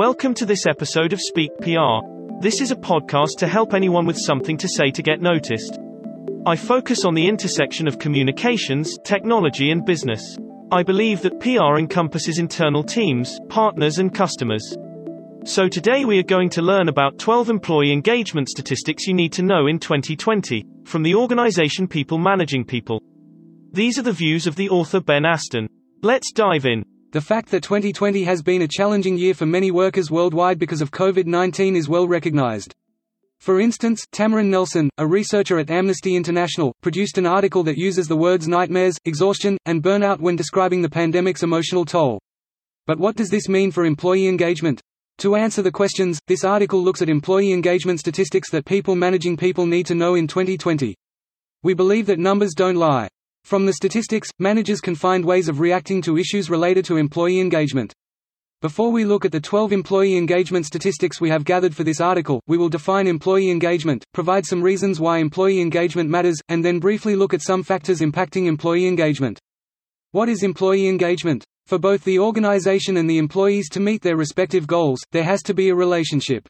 Welcome to this episode of Speak PR. This is a podcast to help anyone with something to say to get noticed. I focus on the intersection of communications, technology, and business. I believe that PR encompasses internal teams, partners, and customers. So today we are going to learn about 12 employee engagement statistics you need to know in 2020, from the organization People Managing People. These are the views of the author Ben Aston. Let's dive in. The fact that 2020 has been a challenging year for many workers worldwide because of COVID-19 is well recognized. For instance, Tamaryn Nelson, a researcher at Amnesty International, produced an article that uses the words nightmares, exhaustion, and burnout when describing the pandemic's emotional toll. But what does this mean for employee engagement? To answer the questions, this article looks at employee engagement statistics that people managing people need to know in 2020. We believe that numbers don't lie. From the statistics, managers can find ways of reacting to issues related to employee engagement. Before we look at the 12 employee engagement statistics we have gathered for this article, we will define employee engagement, provide some reasons why employee engagement matters, and then briefly look at some factors impacting employee engagement. What is employee engagement? For both the organization and the employees to meet their respective goals, there has to be a relationship.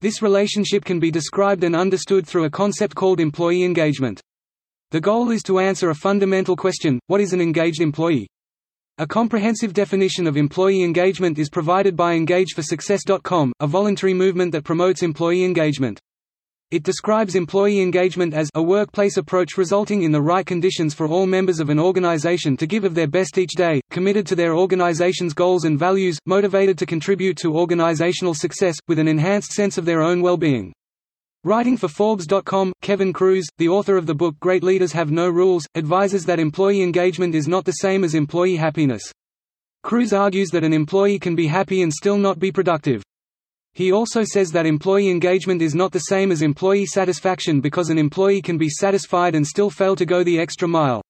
This relationship can be described and understood through a concept called employee engagement. The goal is to answer a fundamental question, what is an engaged employee? A comprehensive definition of employee engagement is provided by EngageForSuccess.com, a voluntary movement that promotes employee engagement. It describes employee engagement as a workplace approach resulting in the right conditions for all members of an organization to give of their best each day, committed to their organization's goals and values, motivated to contribute to organizational success, with an enhanced sense of their own well-being. Writing for Forbes.com, Kevin Kruse, the author of the book Great Leaders Have No Rules, advises that employee engagement is not the same as employee happiness. Kruse argues that an employee can be happy and still not be productive. He also says that employee engagement is not the same as employee satisfaction because an employee can be satisfied and still fail to go the extra mile.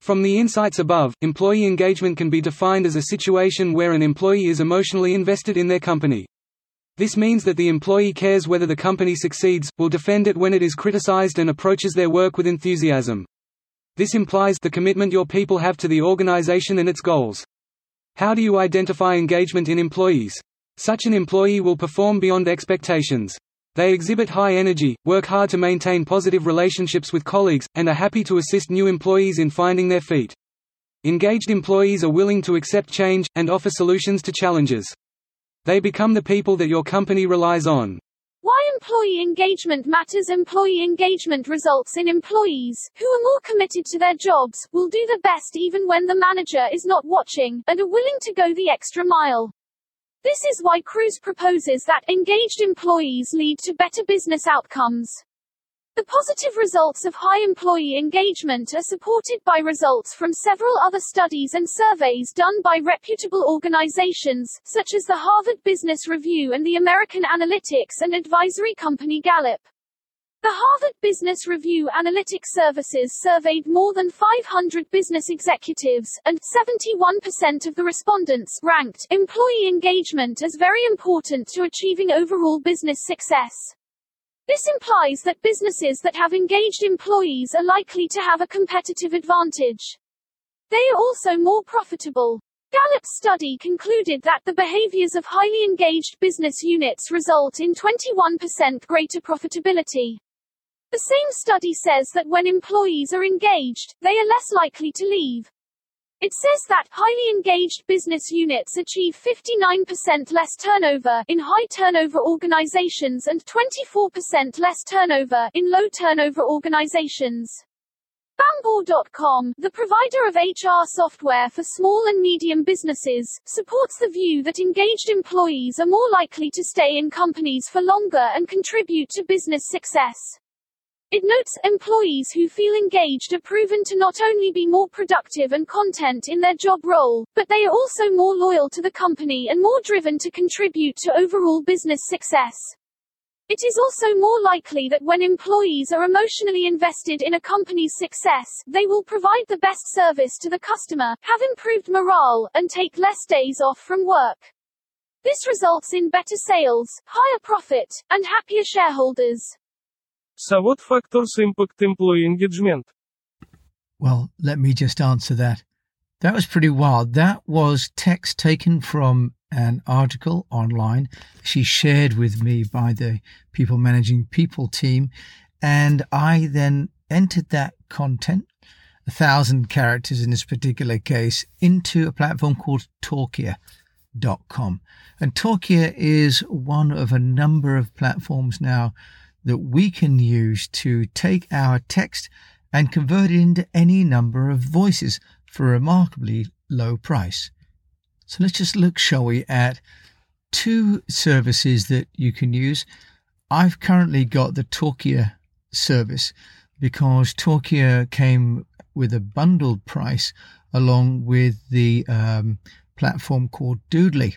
From the insights above, employee engagement can be defined as a situation where an employee is emotionally invested in their company. This means that the employee cares whether the company succeeds, will defend it when it is criticized and approaches their work with enthusiasm. This implies the commitment your people have to the organization and its goals. How do you identify engagement in employees? Such an employee will perform beyond expectations. They exhibit high energy, work hard to maintain positive relationships with colleagues, and are happy to assist new employees in finding their feet. Engaged employees are willing to accept change, and offer solutions to challenges. They become the people that your company relies on. Why employee engagement matters Employee engagement results in employees, who are more committed to their jobs, will do their best even when the manager is not watching, and are willing to go the extra mile. This is why Kruse proposes that engaged employees lead to better business outcomes. The positive results of high employee engagement are supported by results from several other studies and surveys done by reputable organizations, such as the Harvard Business Review and the American Analytics and Advisory Company Gallup. The Harvard Business Review Analytics Services surveyed more than 500 business executives, and 71% of the respondents ranked employee engagement as very important to achieving overall business success. This implies that businesses that have engaged employees are likely to have a competitive advantage. They are also more profitable. Gallup's study concluded that the behaviors of highly engaged business units result in 21% greater profitability. The same study says that when employees are engaged, they are less likely to leave. It says that highly engaged business units achieve 59% less turnover in high turnover organizations and 24% less turnover in low turnover organizations. Bamboo.com, the provider of HR software for small and medium businesses, supports the view that engaged employees are more likely to stay in companies for longer and contribute to business success. It notes employees who feel engaged are proven to not only be more productive and content in their job role, but they are also more loyal to the company and more driven to contribute to overall business success. It is also more likely that when employees are emotionally invested in a company's success, they will provide the best service to the customer, have improved morale, and take less days off from work. This results in better sales, higher profit, and happier shareholders. So what factors impact employee engagement? Well, let me just answer that. That was pretty wild. That was text taken from an article online she shared with me by the people managing people team. And I then entered that content, a thousand characters in this particular case, into a platform called Talkia.com. And Talkia is one of a number of platforms now that we can use to take our text and convert it into any number of voices for a remarkably low price. So let's just look, shall we, at two services that you can use. I've currently got the Talkia service because Talkia came with a bundled price along with the um, platform called Doodly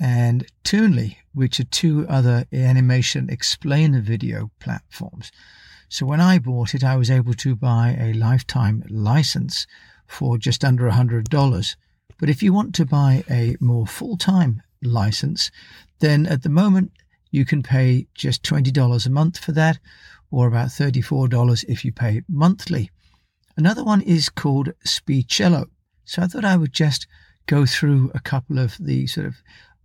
and Toonly, which are two other animation explainer video platforms. So when I bought it, I was able to buy a lifetime license for just under $100. But if you want to buy a more full time license, then at the moment you can pay just $20 a month for that, or about $34 if you pay monthly. Another one is called Speechelo. So I thought I would just go through a couple of the sort of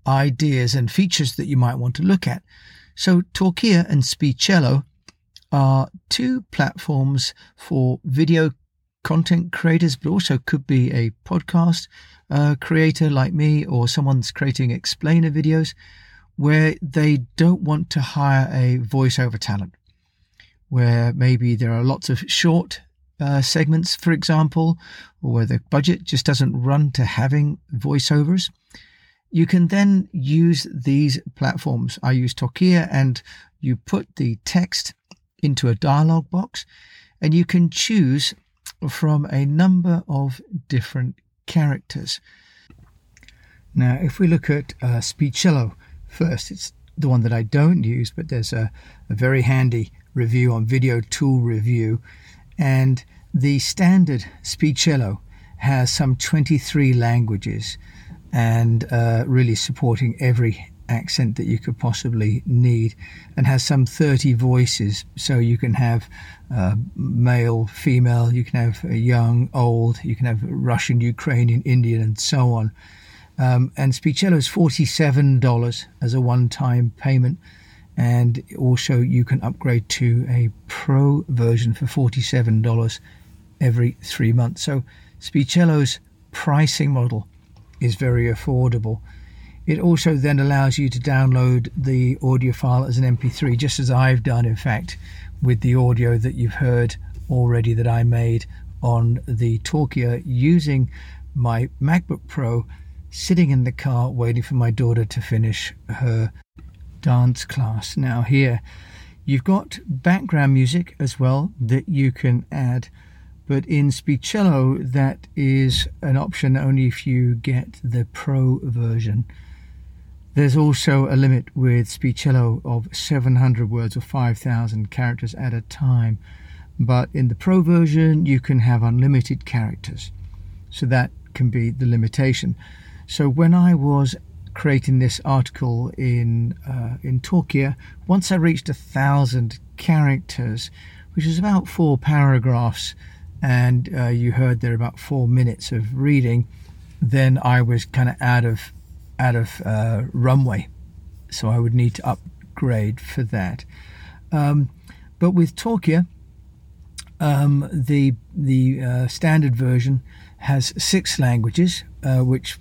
ideas and features that you might want to look at. So Talkia and Speechelo are two platforms for video content creators, but also could be a podcast uh, creator like me or someone's creating explainer videos where they don't want to hire a voiceover talent, where maybe there are lots of short uh, segments, for example, or where the budget just doesn't run to having voiceovers. You can then use these platforms. I use Talkia and you put the text into a dialog box and you can choose from a number of different characters. Now, if we look at uh, Speechelo first, it's the one that I don't use, but there's a, a very handy review on Video Tool Review. And the standard Speechelo has some 23 languages and uh, really supporting every accent that you could possibly need and has some 30 voices. So you can have uh, male female you can have young old you can have russian ukrainian indian and so on. Um, and Speechelo is $47 as a one-time payment and also you can upgrade to a pro version for $47 every three months. So Speechelo's pricing model is very affordable it also then allows you to download the audio file as an MP3, just as I've done, in fact, with the audio that you've heard already that I made on the Talkia using my MacBook Pro, sitting in the car waiting for my daughter to finish her dance class. Now, here you've got background music as well that you can add. But in Speechelo, that is an option only if you get the Pro version. There's also a limit with Speechelo of 700 words or 5,000 characters at a time. But in the Pro version, you can have unlimited characters. So that can be the limitation. So when I was creating this article in uh, in Talkia, once I reached a thousand characters, which is about four paragraphs, and uh, you heard there about four minutes of reading, then I was kind of out of out of uh, runway, so I would need to upgrade for that. Um, but with Talkia, um, the the uh, standard version has six languages, uh, which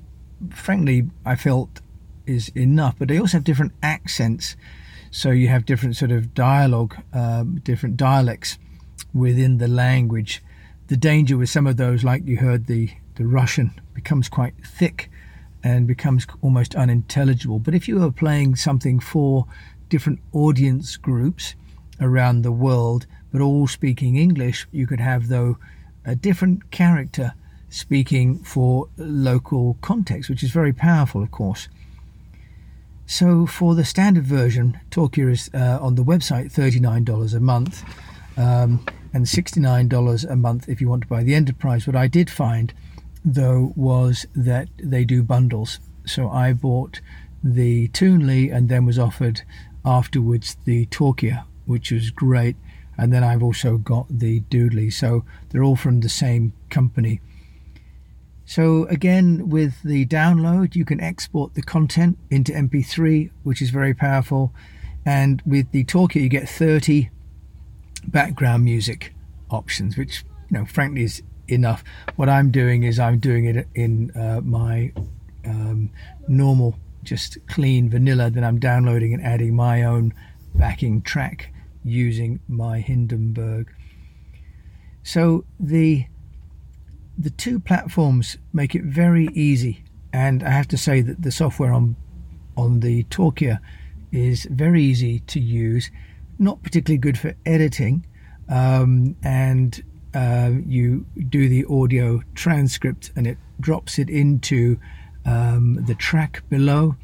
frankly I felt is enough. But they also have different accents, so you have different sort of dialogue, um, different dialects within the language. The danger with some of those, like you heard the the Russian, becomes quite thick and becomes almost unintelligible. But if you are playing something for different audience groups around the world, but all speaking English, you could have, though, a different character speaking for local context, which is very powerful, of course. So, for the standard version, Talkia is uh, on the website $39 a month um, and $69 a month if you want to buy the enterprise. What I did find though, was that they do bundles. So I bought the Toonly and then was offered afterwards the Talkia, which was great. And then I've also got the Doodly. So they're all from the same company. So again, with the download, you can export the content into MP3, which is very powerful. And with the Talkia, you get 30 background music options, which, you know, frankly is enough. What I'm doing is I'm doing it in uh, my um, normal, just clean vanilla, then I'm downloading and adding my own backing track using my Hindenburg. So the the two platforms make it very easy, and I have to say that the software on on the Talkia is very easy to use, not particularly good for editing, um, and uh, you do the audio transcript and it drops it into um, the track below,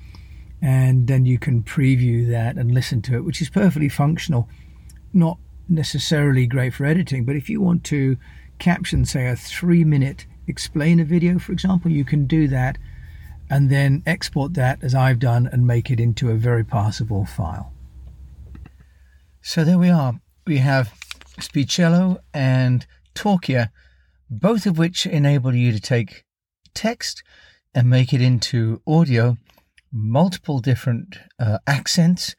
and then you can preview that and listen to it, which is perfectly functional. Not necessarily great for editing, but if you want to caption, say, a three minute explainer video, for example, you can do that and then export that as I've done and make it into a very passable file. So there we are. We have Speechelo and Talkia, both of which enable you to take text and make it into audio, multiple different uh, accents,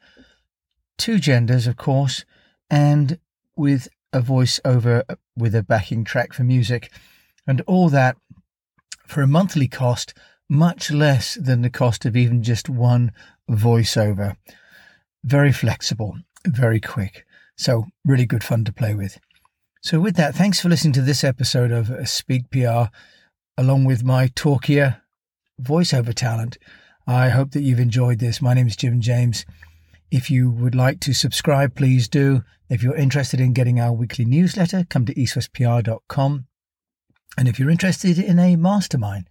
two genders, of course, and with a voiceover with a backing track for music, and all that for a monthly cost much less than the cost of even just one voiceover. Very flexible, very quick. So, really good fun to play with. So, with that, thanks for listening to this episode of uh, Speak PR, along with my Talkia voiceover talent. I hope that you've enjoyed this. My name is Jim James. If you would like to subscribe, please do. If you're interested in getting our weekly newsletter, come to eastwestpr.com. And if you're interested in a mastermind,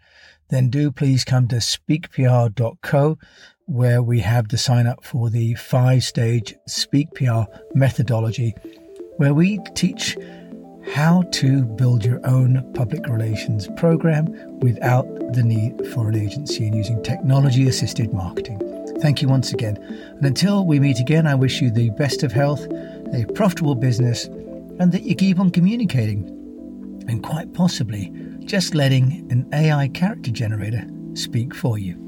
then do please come to speakpr.co, where we have the sign up for the five stage Speak PR methodology, where we teach how to build your own public relations program without the need for an agency and using technology assisted marketing. Thank you once again. And until we meet again, I wish you the best of health, a profitable business, and that you keep on communicating. And quite possibly, just letting an AI character generator speak for you.